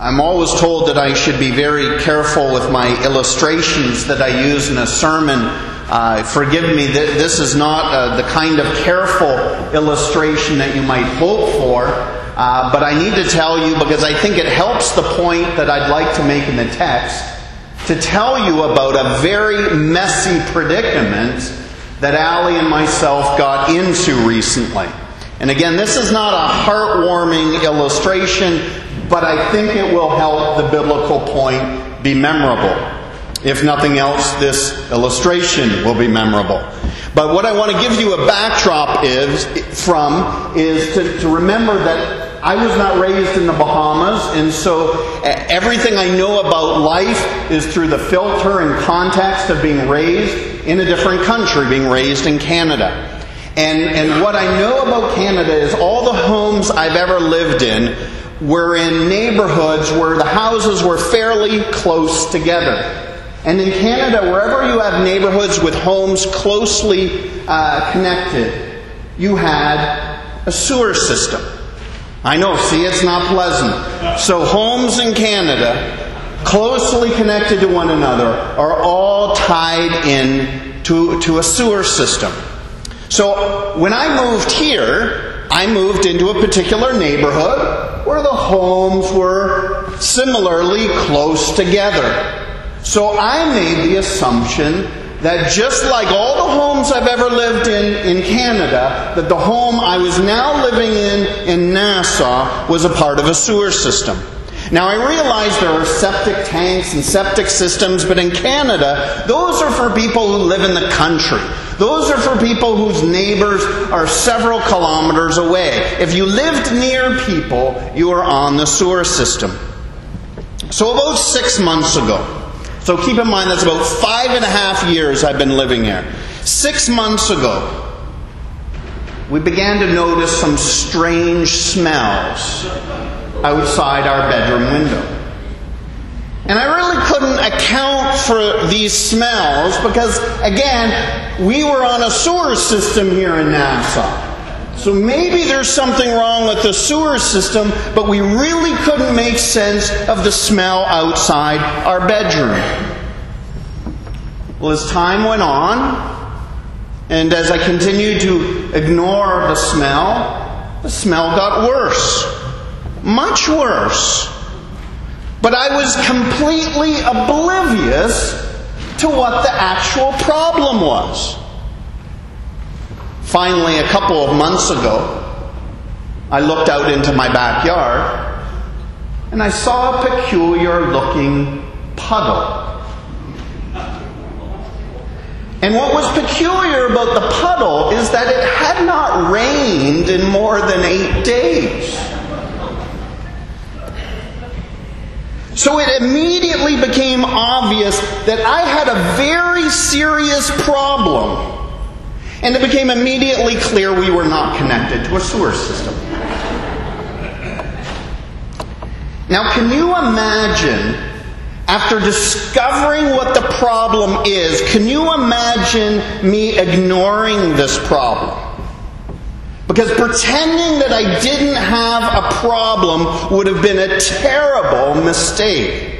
I'm always told that I should be very careful with my illustrations that I use in a sermon. Uh, forgive me, this is not uh, the kind of careful illustration that you might hope for, uh, but I need to tell you because I think it helps the point that I'd like to make in the text to tell you about a very messy predicament that Allie and myself got into recently. And again, this is not a heartwarming illustration, but I think it will help the biblical point be memorable. If nothing else, this illustration will be memorable. But what I want to give you a backdrop is from is to, to remember that I was not raised in the Bahamas, and so everything I know about life is through the filter and context of being raised in a different country, being raised in Canada. And, and what I know about Canada is all the homes I've ever lived in were in neighborhoods where the houses were fairly close together. And in Canada, wherever you have neighborhoods with homes closely uh, connected, you had a sewer system. I know, see, it's not pleasant. So, homes in Canada, closely connected to one another, are all tied in to, to a sewer system. So, when I moved here, I moved into a particular neighborhood where the homes were similarly close together. So I made the assumption that just like all the homes I've ever lived in in Canada, that the home I was now living in in Nassau was a part of a sewer system. Now I realize there are septic tanks and septic systems, but in Canada, those are for people who live in the country. Those are for people whose neighbors are several kilometers away. If you lived near people, you are on the sewer system. So about six months ago, so keep in mind that's about five and a half years I've been living here. Six months ago, we began to notice some strange smells outside our bedroom window. And I really couldn't account for these smells because, again, we were on a sewer system here in Nassau. So maybe there's something wrong with the sewer system, but we really couldn't make sense of the smell outside our bedroom. Well, as time went on, and as I continued to ignore the smell, the smell got worse. Much worse. But I was completely oblivious to what the actual problem was. Finally, a couple of months ago, I looked out into my backyard and I saw a peculiar looking puddle. And what was peculiar about the puddle is that it had not rained in more than eight days. So it immediately became obvious that I had a very serious problem and it became immediately clear we were not connected to a sewer system. Now, can you imagine, after discovering what the problem is, can you imagine me ignoring this problem? Because pretending that I didn't have a problem would have been a terrible mistake.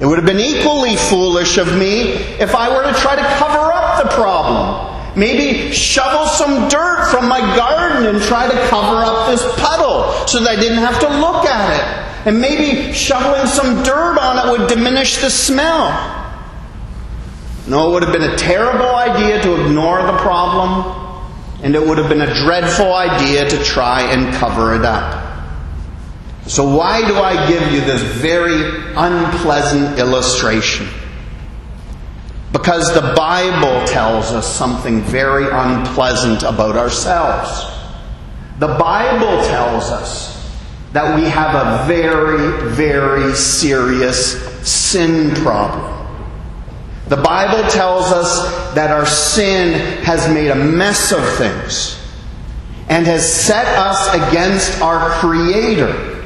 It would have been equally foolish of me if I were to try to cover up the problem. Maybe shovel some dirt from my garden and try to cover up this puddle so that I didn't have to look at it. And maybe shoveling some dirt on it would diminish the smell. No, it would have been a terrible idea to ignore the problem, and it would have been a dreadful idea to try and cover it up. So, why do I give you this very unpleasant illustration? Because the Bible tells us something very unpleasant about ourselves. The Bible tells us that we have a very, very serious sin problem. The Bible tells us that our sin has made a mess of things and has set us against our Creator.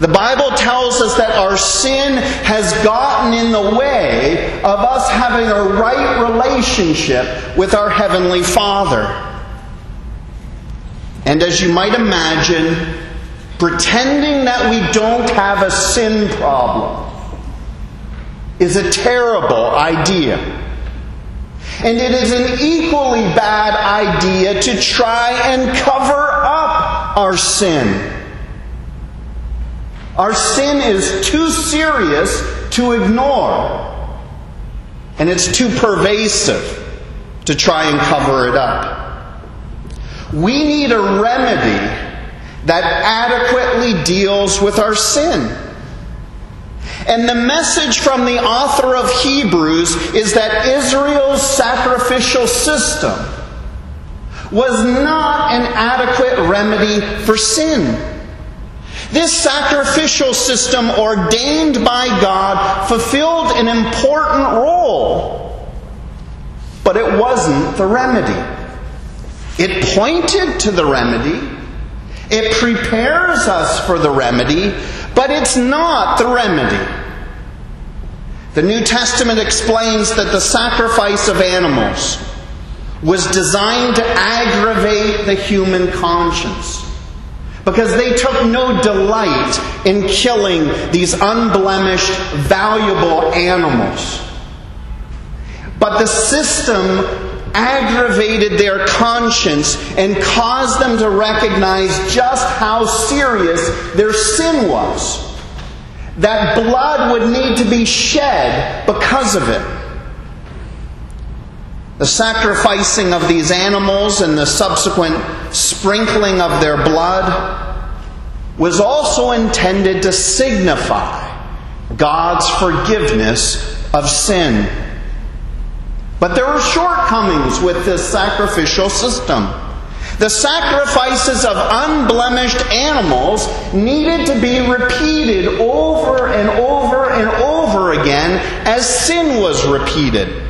The Bible tells us that our sin has gotten in the way of us having a right relationship with our Heavenly Father. And as you might imagine, pretending that we don't have a sin problem, is a terrible idea. And it is an equally bad idea to try and cover up our sin. Our sin is too serious to ignore, and it's too pervasive to try and cover it up. We need a remedy that adequately deals with our sin. And the message from the author of Hebrews is that Israel's sacrificial system was not an adequate remedy for sin. This sacrificial system, ordained by God, fulfilled an important role, but it wasn't the remedy. It pointed to the remedy, it prepares us for the remedy, but it's not the remedy. The New Testament explains that the sacrifice of animals was designed to aggravate the human conscience because they took no delight in killing these unblemished, valuable animals. But the system aggravated their conscience and caused them to recognize just how serious their sin was. That blood would need to be shed because of it. The sacrificing of these animals and the subsequent sprinkling of their blood was also intended to signify God's forgiveness of sin. But there were shortcomings with this sacrificial system. The sacrifices of unblemished animals needed to be repeated over and over and over again as sin was repeated.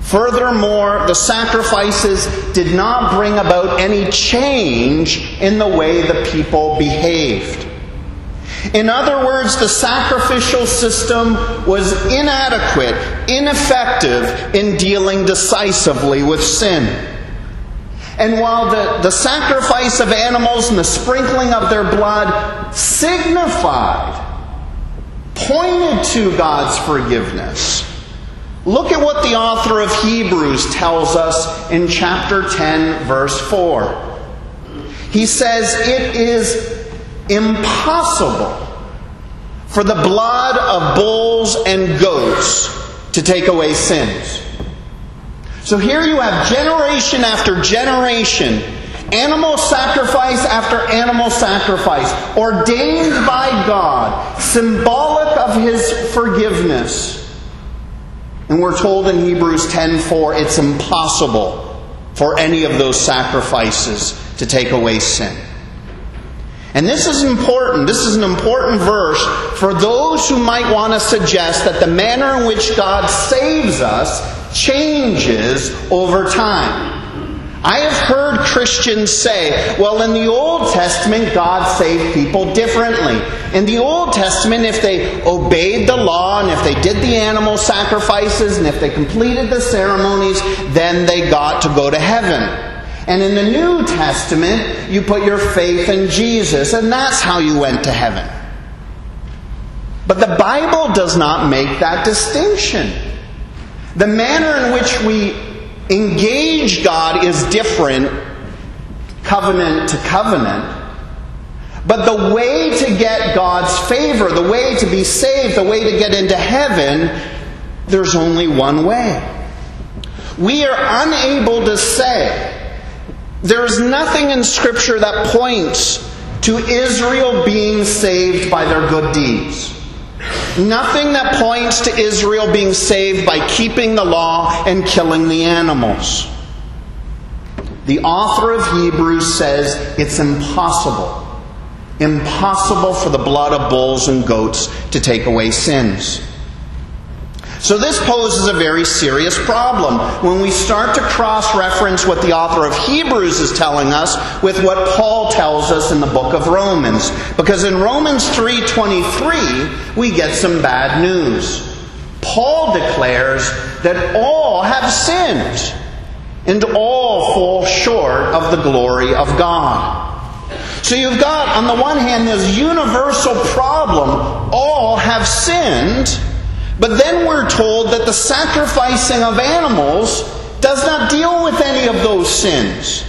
Furthermore, the sacrifices did not bring about any change in the way the people behaved. In other words, the sacrificial system was inadequate, ineffective in dealing decisively with sin. And while the, the sacrifice of animals and the sprinkling of their blood signified, pointed to God's forgiveness, Look at what the author of Hebrews tells us in chapter 10, verse 4. He says, It is impossible for the blood of bulls and goats to take away sins. So here you have generation after generation, animal sacrifice after animal sacrifice, ordained by God, symbolic of His forgiveness. And we're told in Hebrews 10:4 it's impossible for any of those sacrifices to take away sin. And this is important. This is an important verse for those who might want to suggest that the manner in which God saves us changes over time. I have heard Christians say, well, in the Old Testament, God saved people differently. In the Old Testament, if they obeyed the law and if they did the animal sacrifices and if they completed the ceremonies, then they got to go to heaven. And in the New Testament, you put your faith in Jesus, and that's how you went to heaven. But the Bible does not make that distinction. The manner in which we engage God is different, covenant to covenant. But the way to get God's favor, the way to be saved, the way to get into heaven, there's only one way. We are unable to say, there is nothing in Scripture that points to Israel being saved by their good deeds. Nothing that points to Israel being saved by keeping the law and killing the animals. The author of Hebrews says it's impossible. Impossible for the blood of bulls and goats to take away sins. So, this poses a very serious problem when we start to cross reference what the author of Hebrews is telling us with what Paul tells us in the book of Romans. Because in Romans 3:23, we get some bad news. Paul declares that all have sinned and all fall short of the glory of God. So you've got, on the one hand, this universal problem all have sinned, but then we're told that the sacrificing of animals does not deal with any of those sins.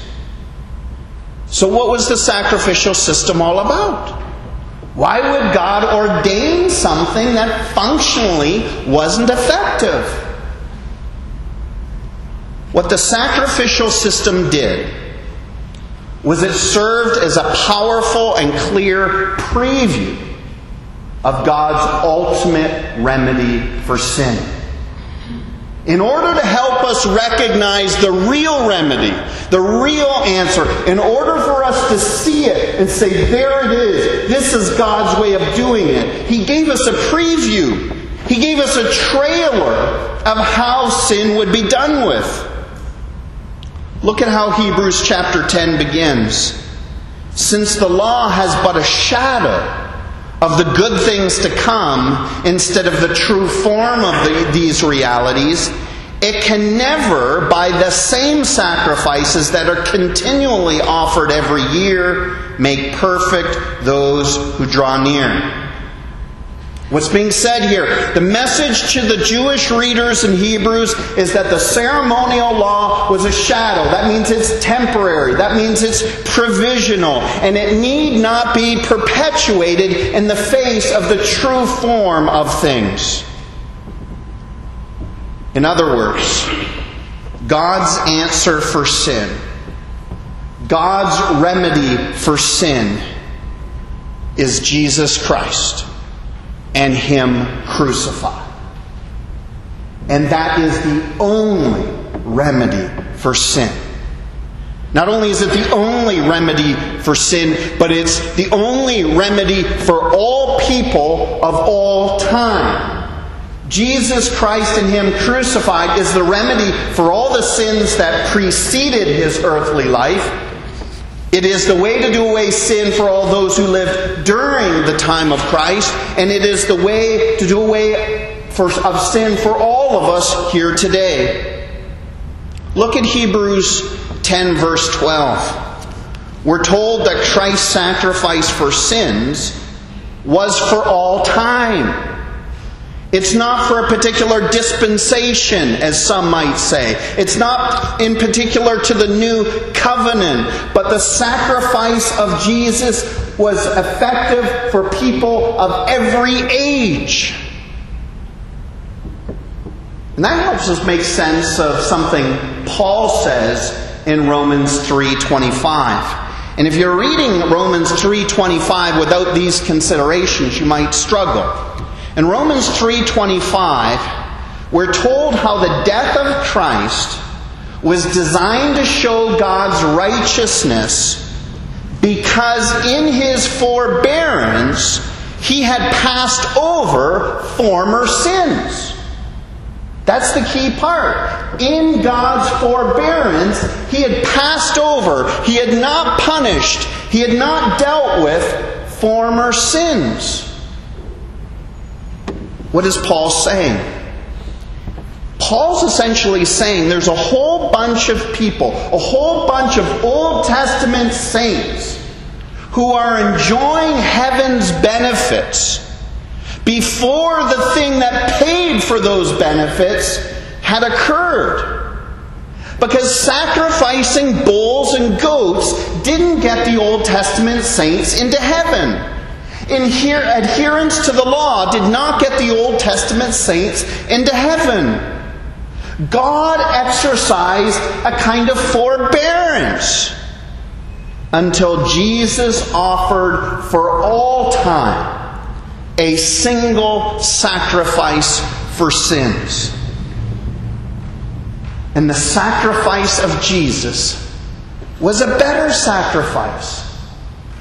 So, what was the sacrificial system all about? Why would God ordain something that functionally wasn't effective? What the sacrificial system did was it served as a powerful and clear preview of God's ultimate remedy for sin. In order to help us recognize the real remedy, the real answer, in order for us to see it and say, there it is, this is God's way of doing it, He gave us a preview. He gave us a trailer of how sin would be done with. Look at how Hebrews chapter 10 begins. Since the law has but a shadow of the good things to come instead of the true form of the, these realities, it can never, by the same sacrifices that are continually offered every year, make perfect those who draw near. What's being said here? The message to the Jewish readers in Hebrews is that the ceremonial law was a shadow. That means it's temporary. That means it's provisional. And it need not be perpetuated in the face of the true form of things. In other words, God's answer for sin, God's remedy for sin is Jesus Christ and Him crucified. And that is the only remedy for sin. Not only is it the only remedy for sin, but it's the only remedy for all people of all time. Jesus Christ and Him crucified is the remedy for all the sins that preceded His earthly life it is the way to do away sin for all those who lived during the time of Christ, and it is the way to do away for, of sin for all of us here today. Look at Hebrews 10, verse 12. We're told that Christ's sacrifice for sins was for all time. It's not for a particular dispensation, as some might say. It's not in particular to the new covenant, but the sacrifice of Jesus was effective for people of every age. And that helps us make sense of something Paul says in Romans 3:25. And if you're reading Romans 3:25 without these considerations, you might struggle. In Romans 3:25, we're told how the death of Christ was designed to show God's righteousness because in his forbearance he had passed over former sins. That's the key part. In God's forbearance, He had passed over, He had not punished, He had not dealt with former sins. What is Paul saying? Paul's essentially saying there's a whole bunch of people, a whole bunch of Old Testament saints who are enjoying heaven's benefits before the thing that paid for those benefits had occurred. Because sacrificing bulls and goats didn't get the Old Testament saints into heaven adherence to the law did not get the Old Testament saints into heaven. God exercised a kind of forbearance until Jesus offered for all time a single sacrifice for sins. And the sacrifice of Jesus was a better sacrifice.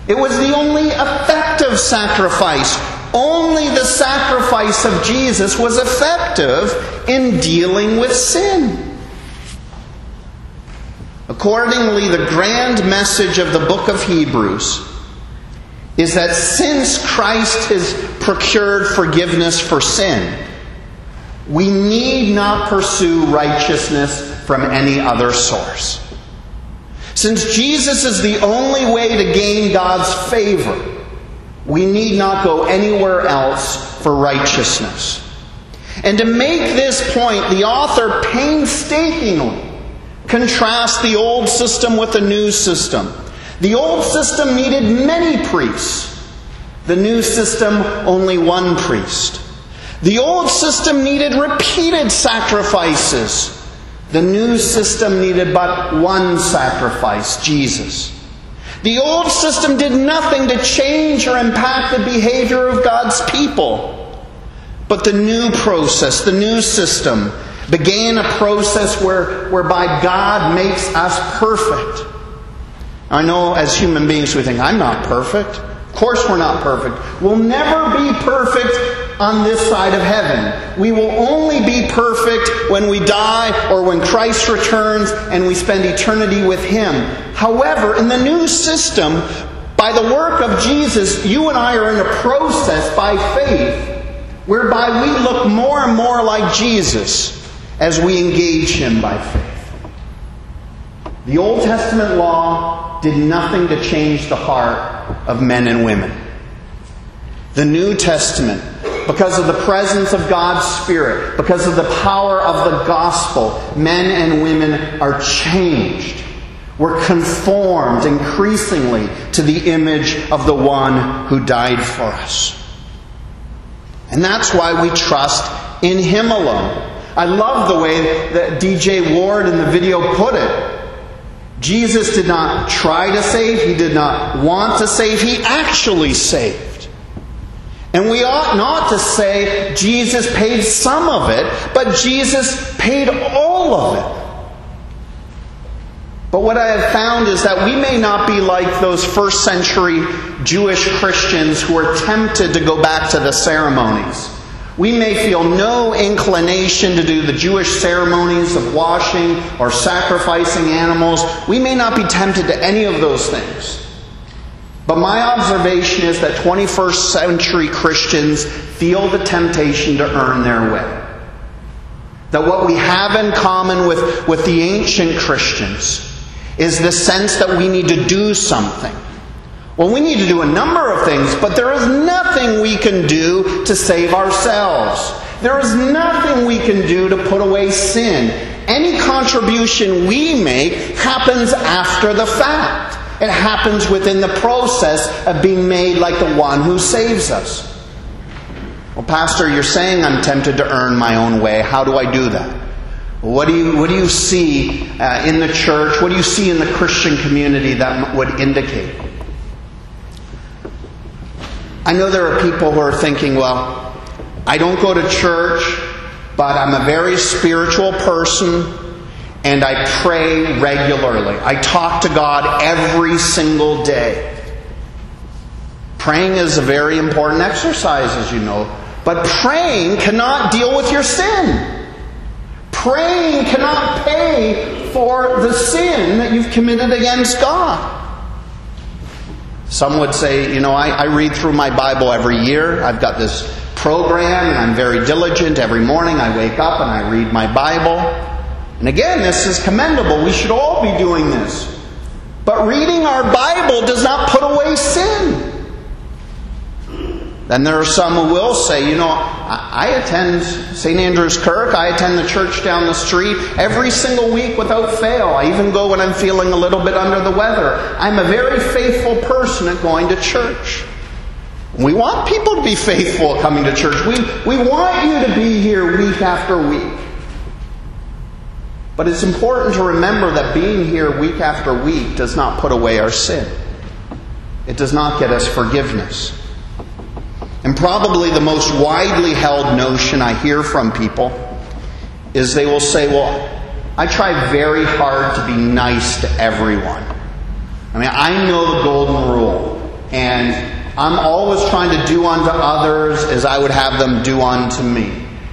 It was the only effective sacrifice. Only the sacrifice of Jesus was effective in dealing with sin. Accordingly, the grand message of the book of Hebrews is that since Christ has procured forgiveness for sin, we need not pursue righteousness from any other source. Since Jesus is the only way to gain God's favor, we need not go anywhere else for righteousness. And to make this point, the author painstakingly contrasts the old system with the new system. The old system needed many priests, the new system, only one priest. The old system needed repeated sacrifices. The new system needed but one sacrifice, Jesus. The old system did nothing to change or impact the behavior of God's people. But the new process, the new system, began a process where, whereby God makes us perfect. I know as human beings we think, I'm not perfect. Of course, we're not perfect. We'll never be perfect on this side of heaven. We will only be perfect when we die or when Christ returns and we spend eternity with Him. However, in the new system, by the work of Jesus, you and I are in a process by faith whereby we look more and more like Jesus as we engage Him by faith. The Old Testament law did nothing to change the heart of men and women. The New Testament, because of the presence of God's Spirit, because of the power of the gospel, men and women are changed. We're conformed increasingly to the image of the one who died for us. And that's why we trust in Him alone. I love the way that DJ Ward in the video put it. Jesus did not try to save, He did not want to save, He actually saved. And we ought not to say Jesus paid some of it, but Jesus paid all of it. But what I have found is that we may not be like those first century Jewish Christians who are tempted to go back to the ceremonies. We may feel no inclination to do the Jewish ceremonies of washing or sacrificing animals. We may not be tempted to any of those things. But my observation is that 21st century Christians feel the temptation to earn their way. That what we have in common with, with the ancient Christians is the sense that we need to do something. Well, we need to do a number of things, but there is nothing we can do to save ourselves. There is nothing we can do to put away sin. Any contribution we make happens after the fact. It happens within the process of being made like the one who saves us. Well, Pastor, you're saying I'm tempted to earn my own way. How do I do that? What do you, what do you see uh, in the church? What do you see in the Christian community that would indicate? I know there are people who are thinking, well, I don't go to church, but I'm a very spiritual person and I pray regularly. I talk to God every single day. Praying is a very important exercise, as you know, but praying cannot deal with your sin. Praying cannot pay for the sin that you've committed against God. Some would say, you know, I, I, read through my Bible every year. I've got this program and I'm very diligent. Every morning I wake up and I read my Bible. And again, this is commendable. We should all be doing this. But reading our Bible does not put away sin. Then there are some who will say, you know, I attend St. Andrew's Kirk, I attend the church down the street every single week without fail. I even go when I'm feeling a little bit under the weather. I'm a very faithful person at going to church. We want people to be faithful coming to church. We, we want you to be here week after week. But it's important to remember that being here week after week does not put away our sin. It does not get us forgiveness. And probably the most widely held notion I hear from people is they will say, Well, I try very hard to be nice to everyone. I mean, I know the golden rule, and I'm always trying to do unto others as I would have them do unto me.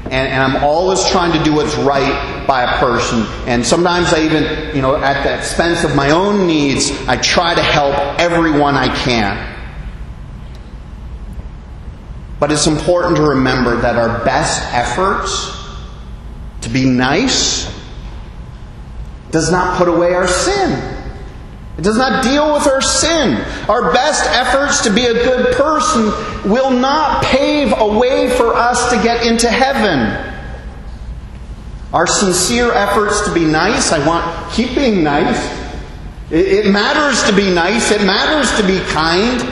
And, and, I'm always trying to do what's right by a person. And sometimes I even, you know, at the expense of my own needs, I try to help everyone I can. But it's important to remember that our best efforts to be nice does not put away our sin. It does not deal with our sin. Our best efforts to be a good person will not pave a way for us to get into heaven. Our sincere efforts to be nice, I want, keep being nice. It, it matters to be nice, it matters to be kind.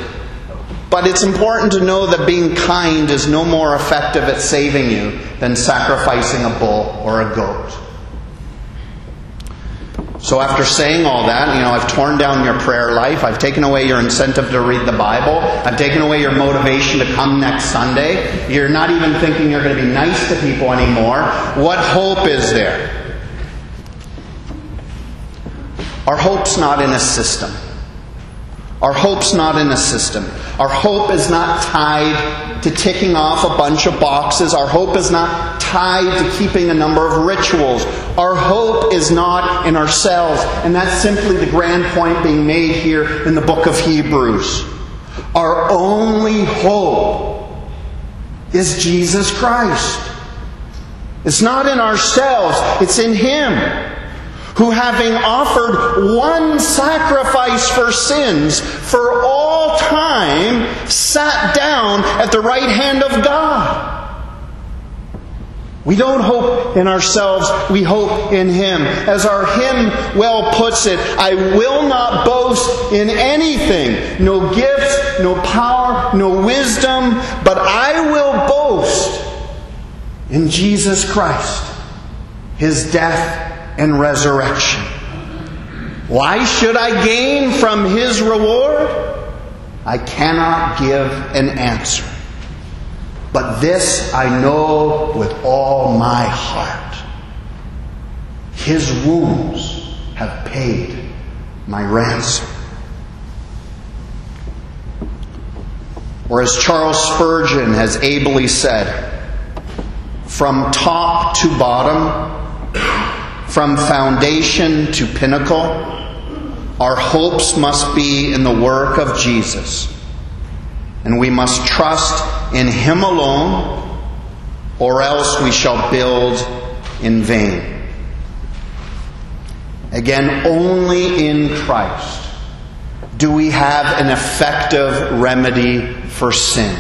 But it's important to know that being kind is no more effective at saving you than sacrificing a bull or a goat. So after saying all that, you know, I've torn down your prayer life, I've taken away your incentive to read the Bible, I've taken away your motivation to come next Sunday. You're not even thinking you're going to be nice to people anymore. What hope is there? Our hope's not in a system. Our hope's not in a system. Our hope is not tied to ticking off a bunch of boxes. Our hope is not tied to keeping a number of rituals. Our hope is not in ourselves. And that's simply the grand point being made here in the book of Hebrews. Our only hope is Jesus Christ. It's not in ourselves, it's in Him who having offered one sacrifice for sins for all time, sat down at the right hand of God. We don't hope in ourselves, we hope in Him. As our hymn well puts it, I will not boast in anything, no gifts, no power, no wisdom, but I will boast in Jesus Christ, His death and resurrection. Why should I gain from his reward? I cannot give an answer. But this I know with all my heart. His wounds have paid my ransom. Or as Charles Spurgeon has ably said, from top to bottom, from foundation to pinnacle, our hopes must be in the work of Jesus. And we must trust in Him alone, or else we shall build in vain. Again, only in Christ do we have an effective remedy for sin.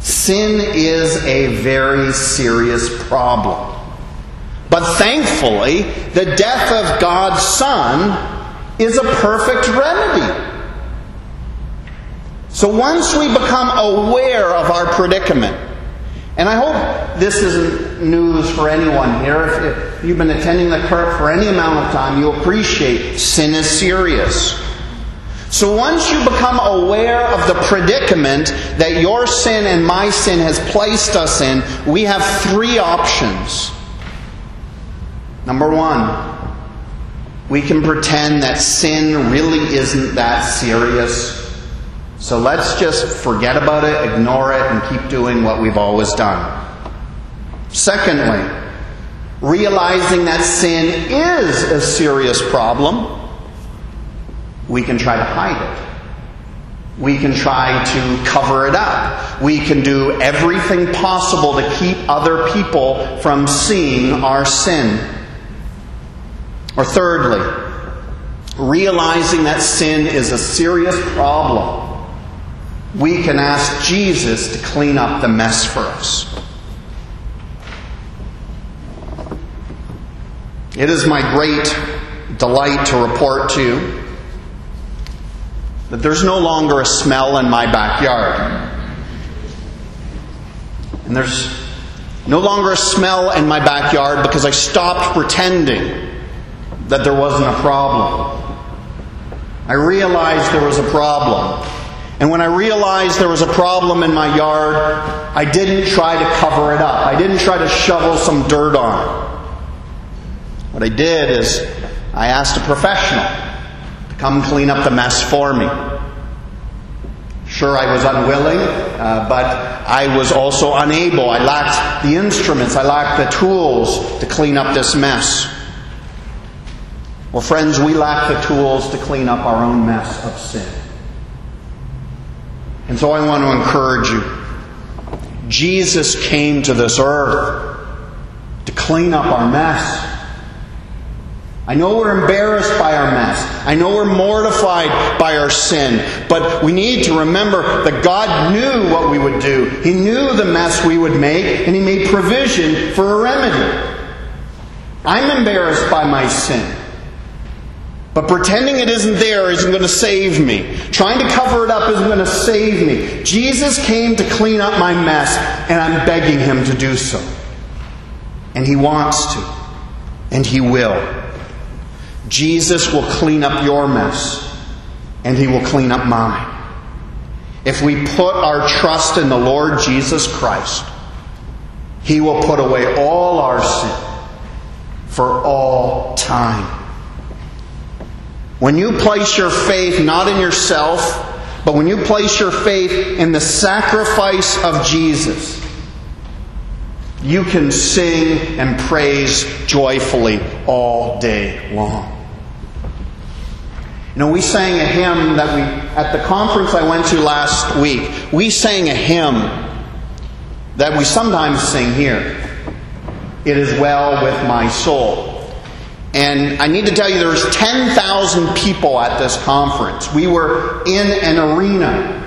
Sin is a very serious problem. But thankfully, the death of God's Son is a perfect remedy. So once we become aware of our predicament, and I hope this isn't news for anyone here. If, if you've been attending the Kirk for any amount of time, you appreciate sin is serious. So once you become aware of the predicament that your sin and my sin has placed us in, we have three options. Number one, we can pretend that sin really isn't that serious. So let's just forget about it, ignore it, and keep doing what we've always done. Secondly, realizing that sin is a serious problem, we can try to hide it. We can try to cover it up. We can do everything possible to keep other people from seeing our sin. Or thirdly, realizing that sin is a serious problem, we can ask Jesus to clean up the mess for us. It is my great delight to report to you that there's no longer a smell in my backyard. And there's no longer a smell in my backyard because I stopped pretending that there wasn't a problem. I realized there was a problem. And when I realized there was a problem in my yard, I didn't try to cover it up. I didn't try to shovel some dirt on it. What I did is I asked a professional to come clean up the mess for me. Sure, I was unwilling, uh, but I was also unable. I lacked the instruments, I lacked the tools to clean up this mess. Well, friends, we lack the tools to clean up our own mess of sin. And so I want to encourage you. Jesus came to this earth to clean up our mess. I know we're embarrassed by our mess. I know we're mortified by our sin. But we need to remember that God knew what we would do. He knew the mess we would make, and He made provision for a remedy. I'm embarrassed by my sin. But pretending it isn't there isn't going to save me. Trying to cover it up isn't going to save me. Jesus came to clean up my mess, and I'm begging Him to do so. And He wants to, and He will. Jesus will clean up your mess, and He will clean up mine. If we put our trust in the Lord Jesus Christ, He will put away all our sin for all time. When you place your faith not in yourself, but when you place your faith in the sacrifice of Jesus, you can sing and praise joyfully all day long. You know, we sang a hymn that we, at the conference I went to last week, we sang a hymn that we sometimes sing here. It is well with my soul. And I need to tell you, there was 10,000 people at this conference. We were in an arena.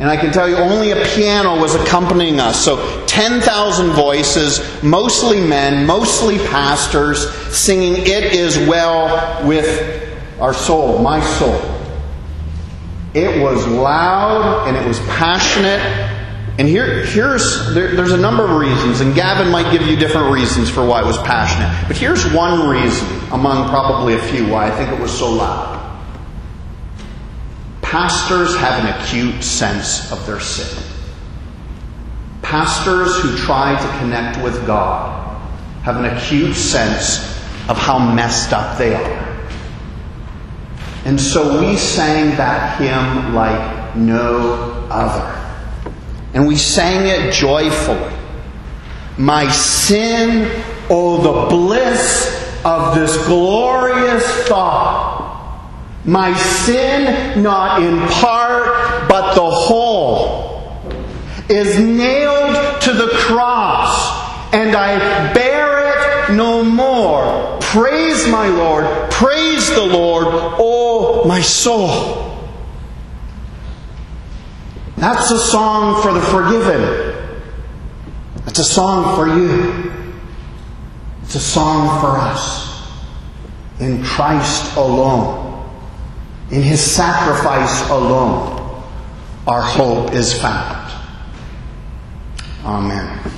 And I can tell you, only a piano was accompanying us. So 10,000 voices, mostly men, mostly pastors, singing, It is well with our soul, my soul. It was loud and it was passionate. And here, here's there, there's a number of reasons, and Gavin might give you different reasons for why it was passionate. But here's one reason, among probably a few, why I think it was so loud. Pastors have an acute sense of their sin. Pastors who try to connect with God have an acute sense of how messed up they are. And so we sang that hymn like no other. And we sang it joyfully. My sin, oh, the bliss of this glorious thought. My sin, not in part, but the whole, is nailed to the cross, and I bear it no more. Praise my Lord, praise the Lord, oh my soul. That's a song for the forgiven. It's a song for you. It's a song for us. In Christ alone, in His sacrifice alone, our hope is found. Amen.